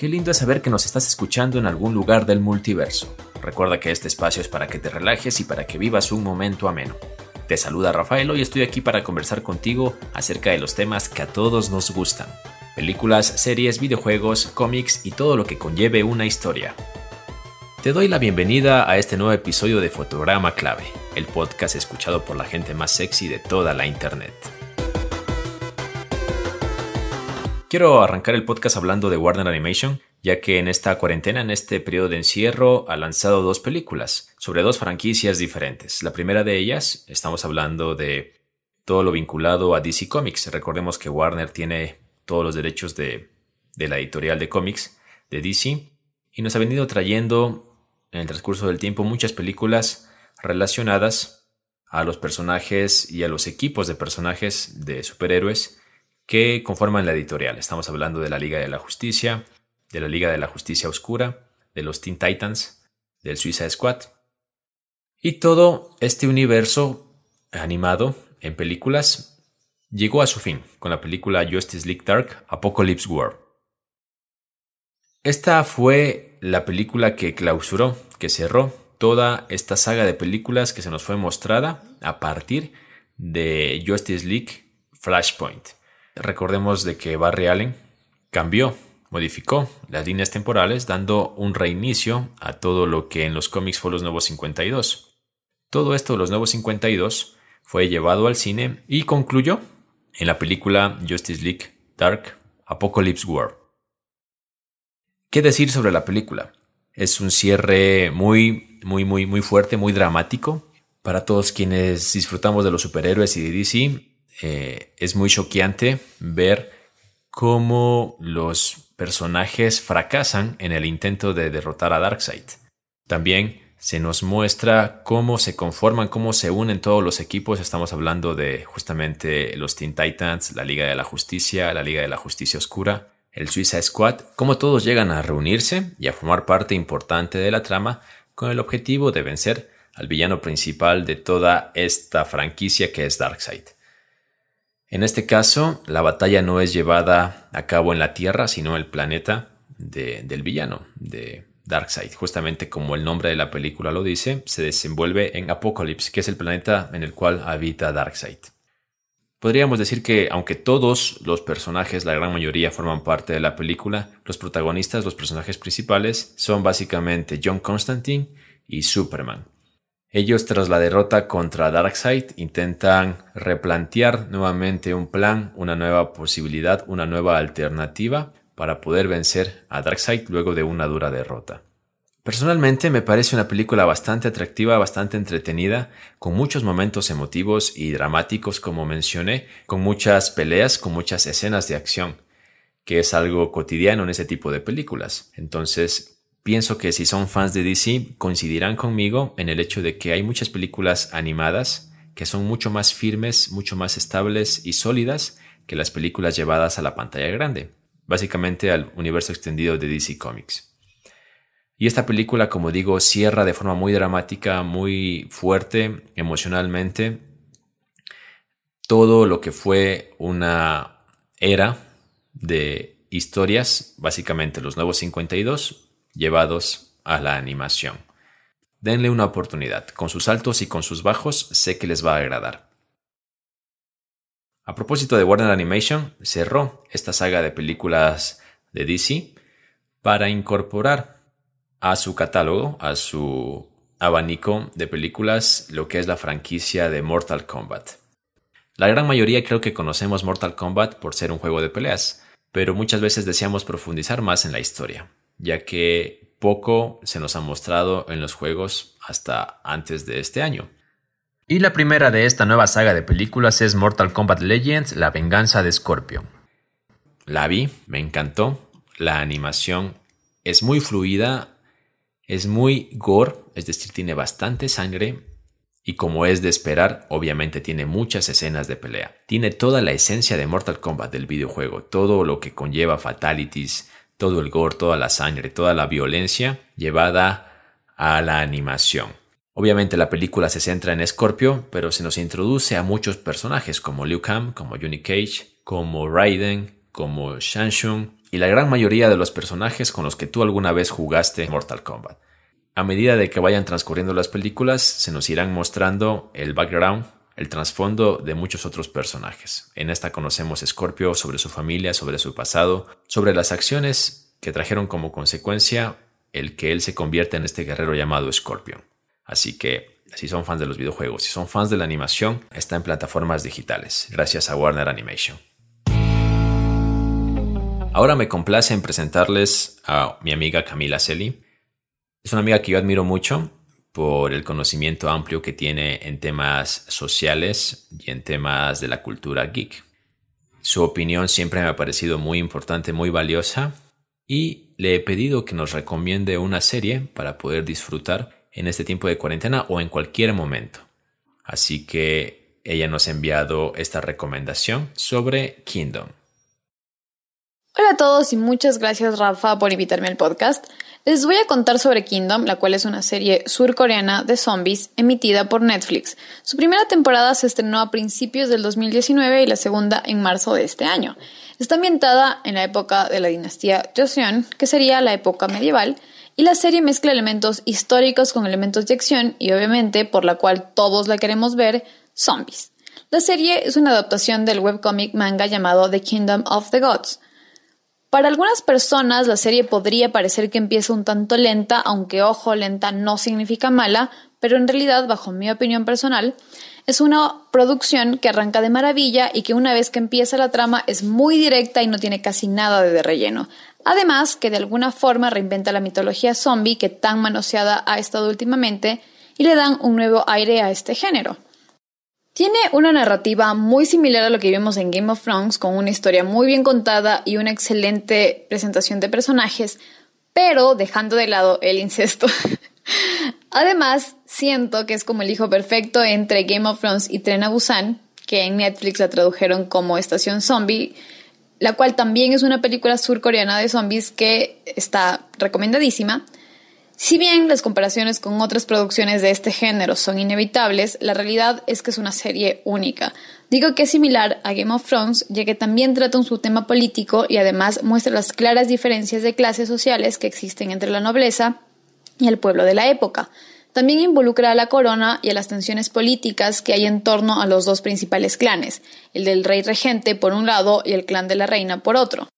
Qué lindo es saber que nos estás escuchando en algún lugar del multiverso. Recuerda que este espacio es para que te relajes y para que vivas un momento ameno. Te saluda Rafaelo y estoy aquí para conversar contigo acerca de los temas que a todos nos gustan. Películas, series, videojuegos, cómics y todo lo que conlleve una historia. Te doy la bienvenida a este nuevo episodio de Fotograma Clave, el podcast escuchado por la gente más sexy de toda la Internet. Quiero arrancar el podcast hablando de Warner Animation, ya que en esta cuarentena, en este periodo de encierro, ha lanzado dos películas sobre dos franquicias diferentes. La primera de ellas, estamos hablando de todo lo vinculado a DC Comics. Recordemos que Warner tiene todos los derechos de, de la editorial de cómics de DC y nos ha venido trayendo en el transcurso del tiempo muchas películas relacionadas a los personajes y a los equipos de personajes de superhéroes que conforman la editorial. Estamos hablando de la Liga de la Justicia, de la Liga de la Justicia Oscura, de los Teen Titans, del Suicide Squad. Y todo este universo animado en películas llegó a su fin con la película Justice League Dark Apocalypse War. Esta fue la película que clausuró, que cerró toda esta saga de películas que se nos fue mostrada a partir de Justice League Flashpoint. Recordemos de que Barry Allen cambió, modificó las líneas temporales dando un reinicio a todo lo que en los cómics fue los Nuevos 52. Todo esto de los Nuevos 52 fue llevado al cine y concluyó en la película Justice League Dark Apocalypse War. ¿Qué decir sobre la película? Es un cierre muy, muy, muy, muy fuerte, muy dramático. Para todos quienes disfrutamos de los superhéroes y de DC, eh, es muy choqueante ver cómo los personajes fracasan en el intento de derrotar a Darkseid. También se nos muestra cómo se conforman, cómo se unen todos los equipos. Estamos hablando de justamente los Teen Titans, la Liga de la Justicia, la Liga de la Justicia Oscura, el Suicide Squad, cómo todos llegan a reunirse y a formar parte importante de la trama con el objetivo de vencer al villano principal de toda esta franquicia que es Darkseid. En este caso, la batalla no es llevada a cabo en la Tierra, sino en el planeta del villano, de Darkseid. Justamente como el nombre de la película lo dice, se desenvuelve en Apocalypse, que es el planeta en el cual habita Darkseid. Podríamos decir que, aunque todos los personajes, la gran mayoría, forman parte de la película, los protagonistas, los personajes principales, son básicamente John Constantine y Superman. Ellos tras la derrota contra Darkseid intentan replantear nuevamente un plan, una nueva posibilidad, una nueva alternativa para poder vencer a Darkseid luego de una dura derrota. Personalmente me parece una película bastante atractiva, bastante entretenida, con muchos momentos emotivos y dramáticos como mencioné, con muchas peleas, con muchas escenas de acción, que es algo cotidiano en ese tipo de películas. Entonces Pienso que si son fans de DC coincidirán conmigo en el hecho de que hay muchas películas animadas que son mucho más firmes, mucho más estables y sólidas que las películas llevadas a la pantalla grande, básicamente al universo extendido de DC Comics. Y esta película, como digo, cierra de forma muy dramática, muy fuerte emocionalmente todo lo que fue una era de historias, básicamente los nuevos 52, llevados a la animación. Denle una oportunidad, con sus altos y con sus bajos sé que les va a agradar. A propósito de Warner Animation, cerró esta saga de películas de DC para incorporar a su catálogo, a su abanico de películas, lo que es la franquicia de Mortal Kombat. La gran mayoría creo que conocemos Mortal Kombat por ser un juego de peleas, pero muchas veces deseamos profundizar más en la historia ya que poco se nos ha mostrado en los juegos hasta antes de este año. Y la primera de esta nueva saga de películas es Mortal Kombat Legends, La venganza de Scorpion. La vi, me encantó, la animación es muy fluida, es muy gore, es decir, tiene bastante sangre y como es de esperar, obviamente tiene muchas escenas de pelea. Tiene toda la esencia de Mortal Kombat del videojuego, todo lo que conlleva fatalities, todo el gore, toda la sangre, toda la violencia llevada a la animación. Obviamente la película se centra en Scorpio, pero se nos introduce a muchos personajes como Liu Kang, como Johnny Cage, como Raiden, como Shang y la gran mayoría de los personajes con los que tú alguna vez jugaste Mortal Kombat. A medida de que vayan transcurriendo las películas, se nos irán mostrando el background, el trasfondo de muchos otros personajes. En esta conocemos a Scorpio sobre su familia, sobre su pasado, sobre las acciones que trajeron como consecuencia el que él se convierta en este guerrero llamado Scorpion. Así que, si son fans de los videojuegos, si son fans de la animación, está en plataformas digitales, gracias a Warner Animation. Ahora me complace en presentarles a mi amiga Camila Celi. Es una amiga que yo admiro mucho por el conocimiento amplio que tiene en temas sociales y en temas de la cultura geek. Su opinión siempre me ha parecido muy importante, muy valiosa y le he pedido que nos recomiende una serie para poder disfrutar en este tiempo de cuarentena o en cualquier momento. Así que ella nos ha enviado esta recomendación sobre Kingdom. Hola a todos y muchas gracias Rafa por invitarme al podcast. Les voy a contar sobre Kingdom, la cual es una serie surcoreana de zombies emitida por Netflix. Su primera temporada se estrenó a principios del 2019 y la segunda en marzo de este año. Está ambientada en la época de la dinastía Joseon, que sería la época medieval, y la serie mezcla elementos históricos con elementos de acción y obviamente, por la cual todos la queremos ver, zombies. La serie es una adaptación del webcomic manga llamado The Kingdom of the Gods. Para algunas personas la serie podría parecer que empieza un tanto lenta, aunque ojo, lenta no significa mala, pero en realidad, bajo mi opinión personal, es una producción que arranca de maravilla y que una vez que empieza la trama es muy directa y no tiene casi nada de relleno. Además, que de alguna forma reinventa la mitología zombie que tan manoseada ha estado últimamente y le dan un nuevo aire a este género. Tiene una narrativa muy similar a lo que vimos en Game of Thrones, con una historia muy bien contada y una excelente presentación de personajes, pero dejando de lado el incesto. Además, siento que es como el hijo perfecto entre Game of Thrones y Tren a Busan, que en Netflix la tradujeron como Estación Zombie, la cual también es una película surcoreana de zombies que está recomendadísima. Si bien las comparaciones con otras producciones de este género son inevitables, la realidad es que es una serie única. Digo que es similar a Game of Thrones, ya que también trata un subtema político y además muestra las claras diferencias de clases sociales que existen entre la nobleza y el pueblo de la época. También involucra a la corona y a las tensiones políticas que hay en torno a los dos principales clanes, el del rey regente por un lado y el clan de la reina por otro.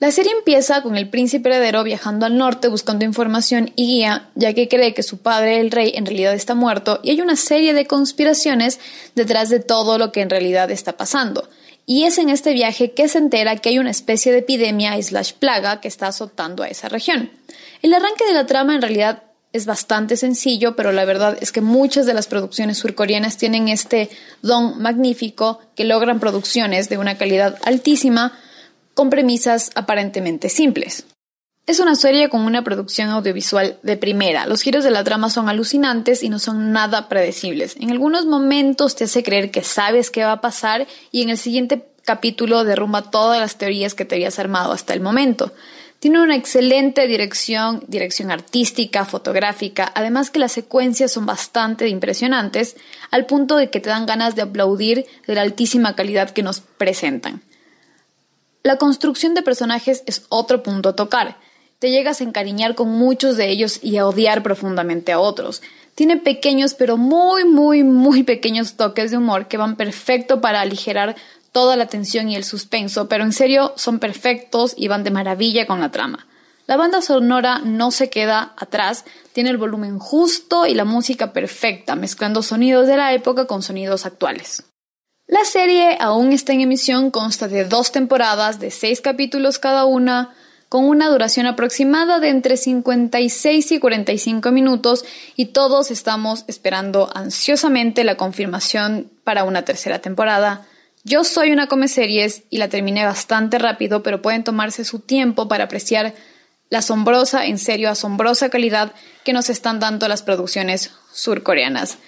La serie empieza con el príncipe heredero viajando al norte buscando información y guía, ya que cree que su padre, el rey, en realidad está muerto y hay una serie de conspiraciones detrás de todo lo que en realidad está pasando. Y es en este viaje que se entera que hay una especie de epidemia slash plaga que está azotando a esa región. El arranque de la trama en realidad es bastante sencillo, pero la verdad es que muchas de las producciones surcoreanas tienen este don magnífico que logran producciones de una calidad altísima con premisas aparentemente simples. Es una serie con una producción audiovisual de primera. Los giros de la trama son alucinantes y no son nada predecibles. En algunos momentos te hace creer que sabes qué va a pasar y en el siguiente capítulo derrumba todas las teorías que te habías armado hasta el momento. Tiene una excelente dirección, dirección artística, fotográfica, además que las secuencias son bastante impresionantes, al punto de que te dan ganas de aplaudir de la altísima calidad que nos presentan. La construcción de personajes es otro punto a tocar. Te llegas a encariñar con muchos de ellos y a odiar profundamente a otros. Tiene pequeños pero muy, muy, muy pequeños toques de humor que van perfecto para aligerar toda la tensión y el suspenso, pero en serio son perfectos y van de maravilla con la trama. La banda sonora no se queda atrás, tiene el volumen justo y la música perfecta, mezclando sonidos de la época con sonidos actuales. La serie aún está en emisión, consta de dos temporadas de seis capítulos cada una, con una duración aproximada de entre 56 y 45 minutos y todos estamos esperando ansiosamente la confirmación para una tercera temporada. Yo soy una come series y la terminé bastante rápido, pero pueden tomarse su tiempo para apreciar la asombrosa, en serio asombrosa calidad que nos están dando las producciones surcoreanas.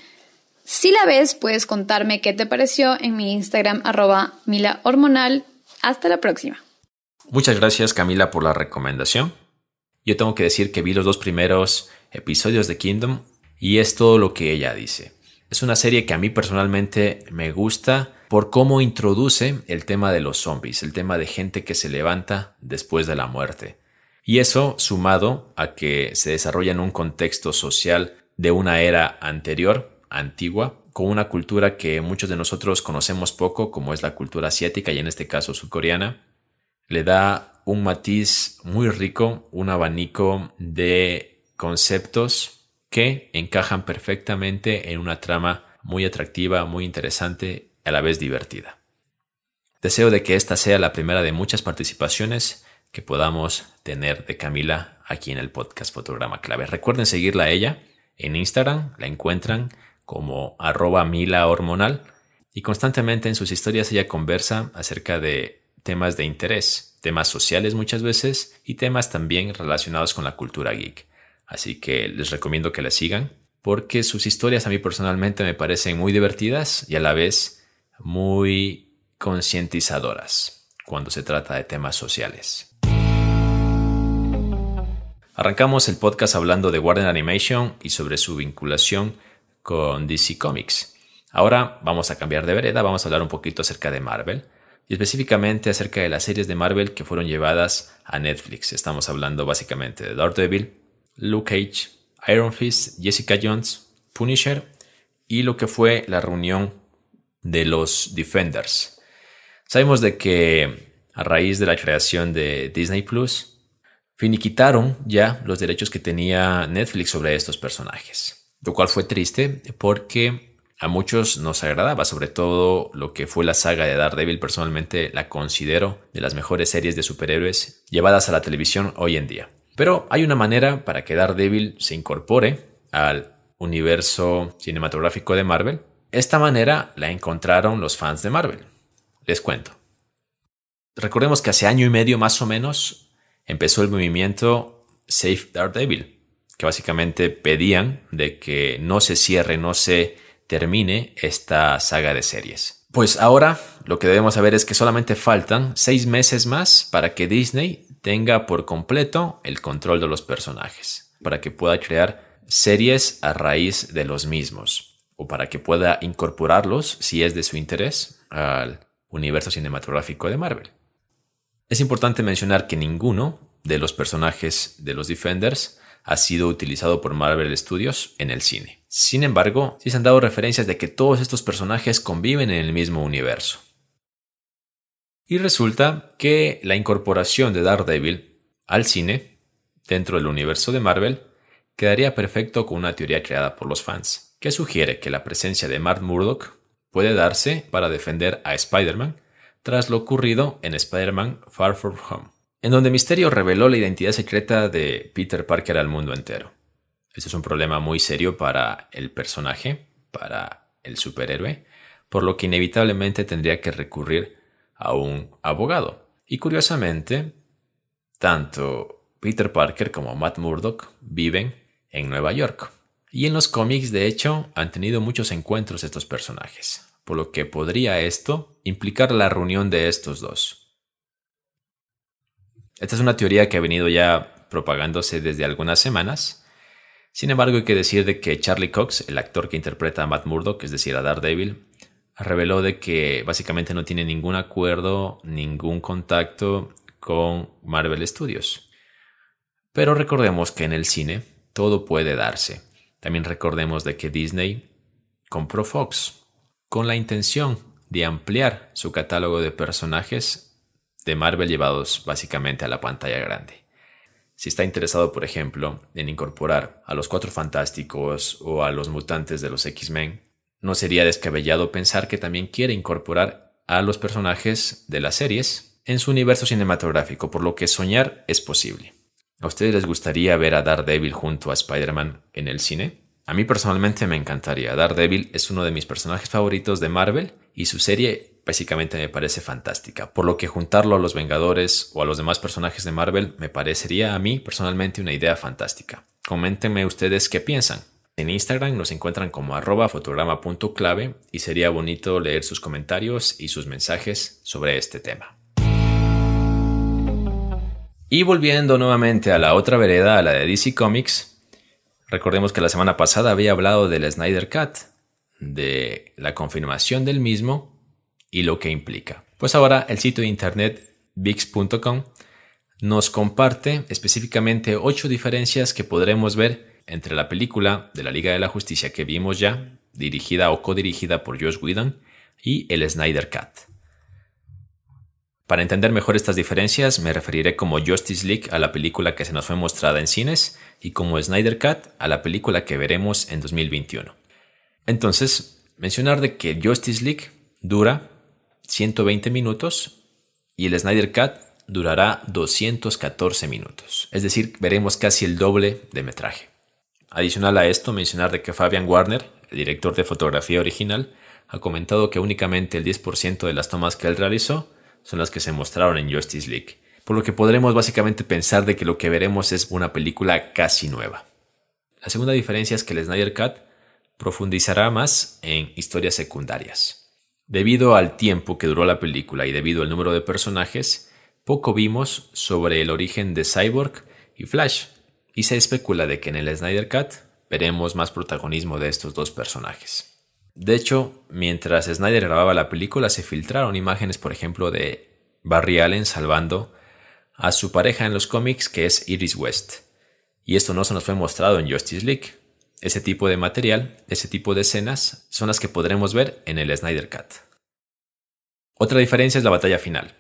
Si la ves, puedes contarme qué te pareció en mi Instagram arroba Mila Hormonal. Hasta la próxima. Muchas gracias Camila por la recomendación. Yo tengo que decir que vi los dos primeros episodios de Kingdom y es todo lo que ella dice. Es una serie que a mí personalmente me gusta por cómo introduce el tema de los zombies, el tema de gente que se levanta después de la muerte. Y eso sumado a que se desarrolla en un contexto social de una era anterior, antigua, con una cultura que muchos de nosotros conocemos poco, como es la cultura asiática y en este caso surcoreana, le da un matiz muy rico, un abanico de conceptos que encajan perfectamente en una trama muy atractiva, muy interesante, a la vez divertida. Deseo de que esta sea la primera de muchas participaciones que podamos tener de Camila aquí en el podcast Fotograma Clave. Recuerden seguirla a ella en Instagram, la encuentran como arroba mila hormonal y constantemente en sus historias ella conversa acerca de temas de interés, temas sociales muchas veces y temas también relacionados con la cultura geek. Así que les recomiendo que la sigan porque sus historias a mí personalmente me parecen muy divertidas y a la vez muy concientizadoras cuando se trata de temas sociales. Arrancamos el podcast hablando de Warner Animation y sobre su vinculación con DC Comics. Ahora vamos a cambiar de vereda, vamos a hablar un poquito acerca de Marvel y específicamente acerca de las series de Marvel que fueron llevadas a Netflix. Estamos hablando básicamente de Daredevil, Luke Cage, Iron Fist, Jessica Jones, Punisher y lo que fue la reunión de los Defenders. Sabemos de que a raíz de la creación de Disney Plus, finiquitaron ya los derechos que tenía Netflix sobre estos personajes lo cual fue triste porque a muchos nos agradaba, sobre todo lo que fue la saga de Daredevil. Personalmente la considero de las mejores series de superhéroes llevadas a la televisión hoy en día. Pero hay una manera para que Daredevil se incorpore al universo cinematográfico de Marvel. Esta manera la encontraron los fans de Marvel. Les cuento. Recordemos que hace año y medio más o menos empezó el movimiento Save Daredevil, que básicamente pedían de que no se cierre, no se termine esta saga de series. Pues ahora lo que debemos saber es que solamente faltan seis meses más para que Disney tenga por completo el control de los personajes, para que pueda crear series a raíz de los mismos, o para que pueda incorporarlos, si es de su interés, al universo cinematográfico de Marvel. Es importante mencionar que ninguno de los personajes de los Defenders ha sido utilizado por Marvel Studios en el cine. Sin embargo, sí se han dado referencias de que todos estos personajes conviven en el mismo universo. Y resulta que la incorporación de Daredevil al cine, dentro del universo de Marvel, quedaría perfecto con una teoría creada por los fans, que sugiere que la presencia de Matt Murdock puede darse para defender a Spider-Man tras lo ocurrido en Spider-Man Far From Home en donde Misterio reveló la identidad secreta de Peter Parker al mundo entero. Este es un problema muy serio para el personaje, para el superhéroe, por lo que inevitablemente tendría que recurrir a un abogado. Y curiosamente, tanto Peter Parker como Matt Murdock viven en Nueva York. Y en los cómics, de hecho, han tenido muchos encuentros estos personajes, por lo que podría esto implicar la reunión de estos dos. Esta es una teoría que ha venido ya propagándose desde algunas semanas. Sin embargo, hay que decir de que Charlie Cox, el actor que interpreta a Matt Murdock, es decir, a Daredevil, reveló de que básicamente no tiene ningún acuerdo, ningún contacto con Marvel Studios. Pero recordemos que en el cine todo puede darse. También recordemos de que Disney compró Fox con la intención de ampliar su catálogo de personajes de Marvel llevados básicamente a la pantalla grande. Si está interesado, por ejemplo, en incorporar a los Cuatro Fantásticos o a los mutantes de los X-Men, no sería descabellado pensar que también quiere incorporar a los personajes de las series en su universo cinematográfico, por lo que soñar es posible. ¿A ustedes les gustaría ver a Daredevil junto a Spider-Man en el cine? A mí personalmente me encantaría. Daredevil es uno de mis personajes favoritos de Marvel y su serie básicamente me parece fantástica, por lo que juntarlo a los Vengadores o a los demás personajes de Marvel me parecería a mí personalmente una idea fantástica. Coméntenme ustedes qué piensan. En Instagram nos encuentran como arroba fotograma.clave y sería bonito leer sus comentarios y sus mensajes sobre este tema. Y volviendo nuevamente a la otra vereda, a la de DC Comics, recordemos que la semana pasada había hablado del Snyder Cut, de la confirmación del mismo y lo que implica. Pues ahora el sitio de internet vix.com nos comparte específicamente ocho diferencias que podremos ver entre la película de la Liga de la Justicia que vimos ya, dirigida o codirigida por Josh Whedon, y el Snyder Cut. Para entender mejor estas diferencias, me referiré como Justice League a la película que se nos fue mostrada en cines y como Snyder Cut a la película que veremos en 2021. Entonces, mencionar de que Justice League dura 120 minutos y el Snyder Cut durará 214 minutos. Es decir, veremos casi el doble de metraje. Adicional a esto, mencionar de que Fabian Warner, el director de fotografía original, ha comentado que únicamente el 10% de las tomas que él realizó son las que se mostraron en Justice League, por lo que podremos básicamente pensar de que lo que veremos es una película casi nueva. La segunda diferencia es que el Snyder Cut profundizará más en historias secundarias. Debido al tiempo que duró la película y debido al número de personajes, poco vimos sobre el origen de Cyborg y Flash, y se especula de que en el Snyder Cut veremos más protagonismo de estos dos personajes. De hecho, mientras Snyder grababa la película se filtraron imágenes, por ejemplo, de Barry Allen salvando a su pareja en los cómics, que es Iris West. Y esto no se nos fue mostrado en Justice League. Ese tipo de material, ese tipo de escenas, son las que podremos ver en el Snyder Cut. Otra diferencia es la batalla final.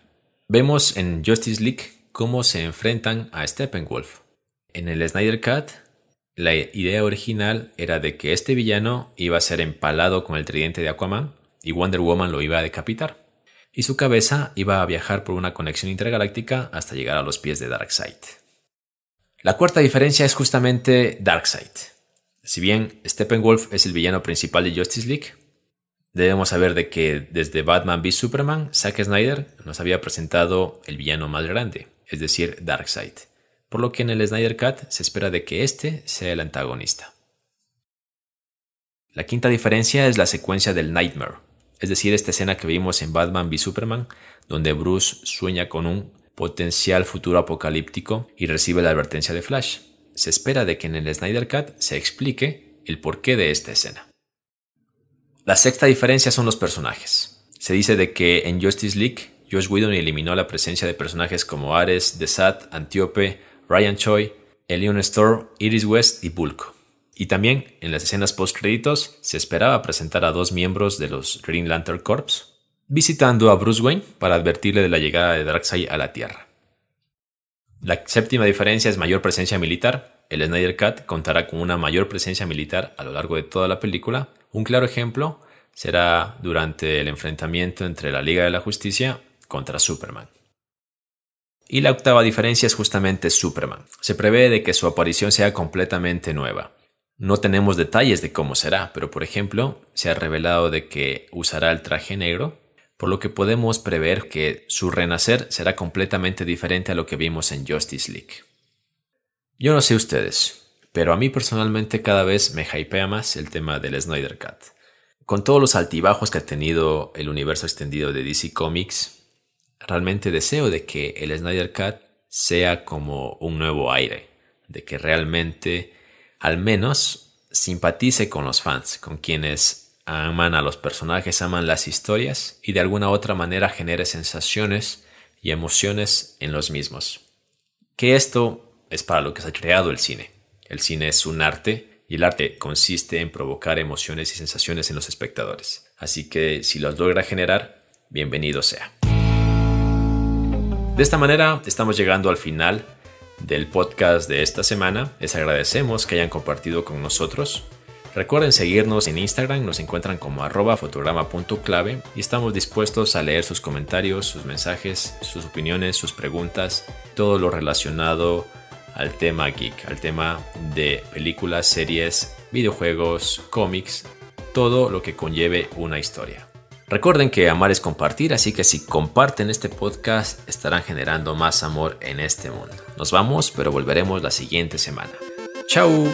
Vemos en Justice League cómo se enfrentan a Steppenwolf. En el Snyder Cut la idea original era de que este villano iba a ser empalado con el tridente de Aquaman y Wonder Woman lo iba a decapitar. Y su cabeza iba a viajar por una conexión intergaláctica hasta llegar a los pies de Darkseid. La cuarta diferencia es justamente Darkseid. Si bien Steppenwolf es el villano principal de Justice League, debemos saber de que desde Batman v Superman, Zack Snyder nos había presentado el villano más grande, es decir, Darkseid por lo que en el Snyder Cut se espera de que este sea el antagonista. La quinta diferencia es la secuencia del Nightmare, es decir, esta escena que vimos en Batman v Superman, donde Bruce sueña con un potencial futuro apocalíptico y recibe la advertencia de Flash. Se espera de que en el Snyder Cut se explique el porqué de esta escena. La sexta diferencia son los personajes. Se dice de que en Justice League, Josh Whedon eliminó la presencia de personajes como Ares, Desat, Antiope, Ryan Choi, Elion Store, Iris West y Bulk. Y también en las escenas post-créditos se esperaba presentar a dos miembros de los Green Lantern Corps, visitando a Bruce Wayne para advertirle de la llegada de Darkseid a la Tierra. La séptima diferencia es mayor presencia militar. El Snyder Cut contará con una mayor presencia militar a lo largo de toda la película. Un claro ejemplo será durante el enfrentamiento entre la Liga de la Justicia contra Superman. Y la octava diferencia es justamente Superman. Se prevé de que su aparición sea completamente nueva. No tenemos detalles de cómo será, pero por ejemplo, se ha revelado de que usará el traje negro, por lo que podemos prever que su renacer será completamente diferente a lo que vimos en Justice League. Yo no sé ustedes, pero a mí personalmente cada vez me hypea más el tema del Snyder Cut. Con todos los altibajos que ha tenido el universo extendido de DC Comics, realmente deseo de que el Snyder Cut sea como un nuevo aire, de que realmente al menos simpatice con los fans, con quienes aman a los personajes, aman las historias y de alguna otra manera genere sensaciones y emociones en los mismos. Que esto es para lo que se ha creado el cine. El cine es un arte y el arte consiste en provocar emociones y sensaciones en los espectadores. Así que si los logra generar, bienvenido sea. De esta manera estamos llegando al final del podcast de esta semana. Les agradecemos que hayan compartido con nosotros. Recuerden seguirnos en Instagram, nos encuentran como arroba fotograma.clave y estamos dispuestos a leer sus comentarios, sus mensajes, sus opiniones, sus preguntas, todo lo relacionado al tema geek, al tema de películas, series, videojuegos, cómics, todo lo que conlleve una historia. Recuerden que amar es compartir, así que si comparten este podcast estarán generando más amor en este mundo. Nos vamos, pero volveremos la siguiente semana. ¡Chao!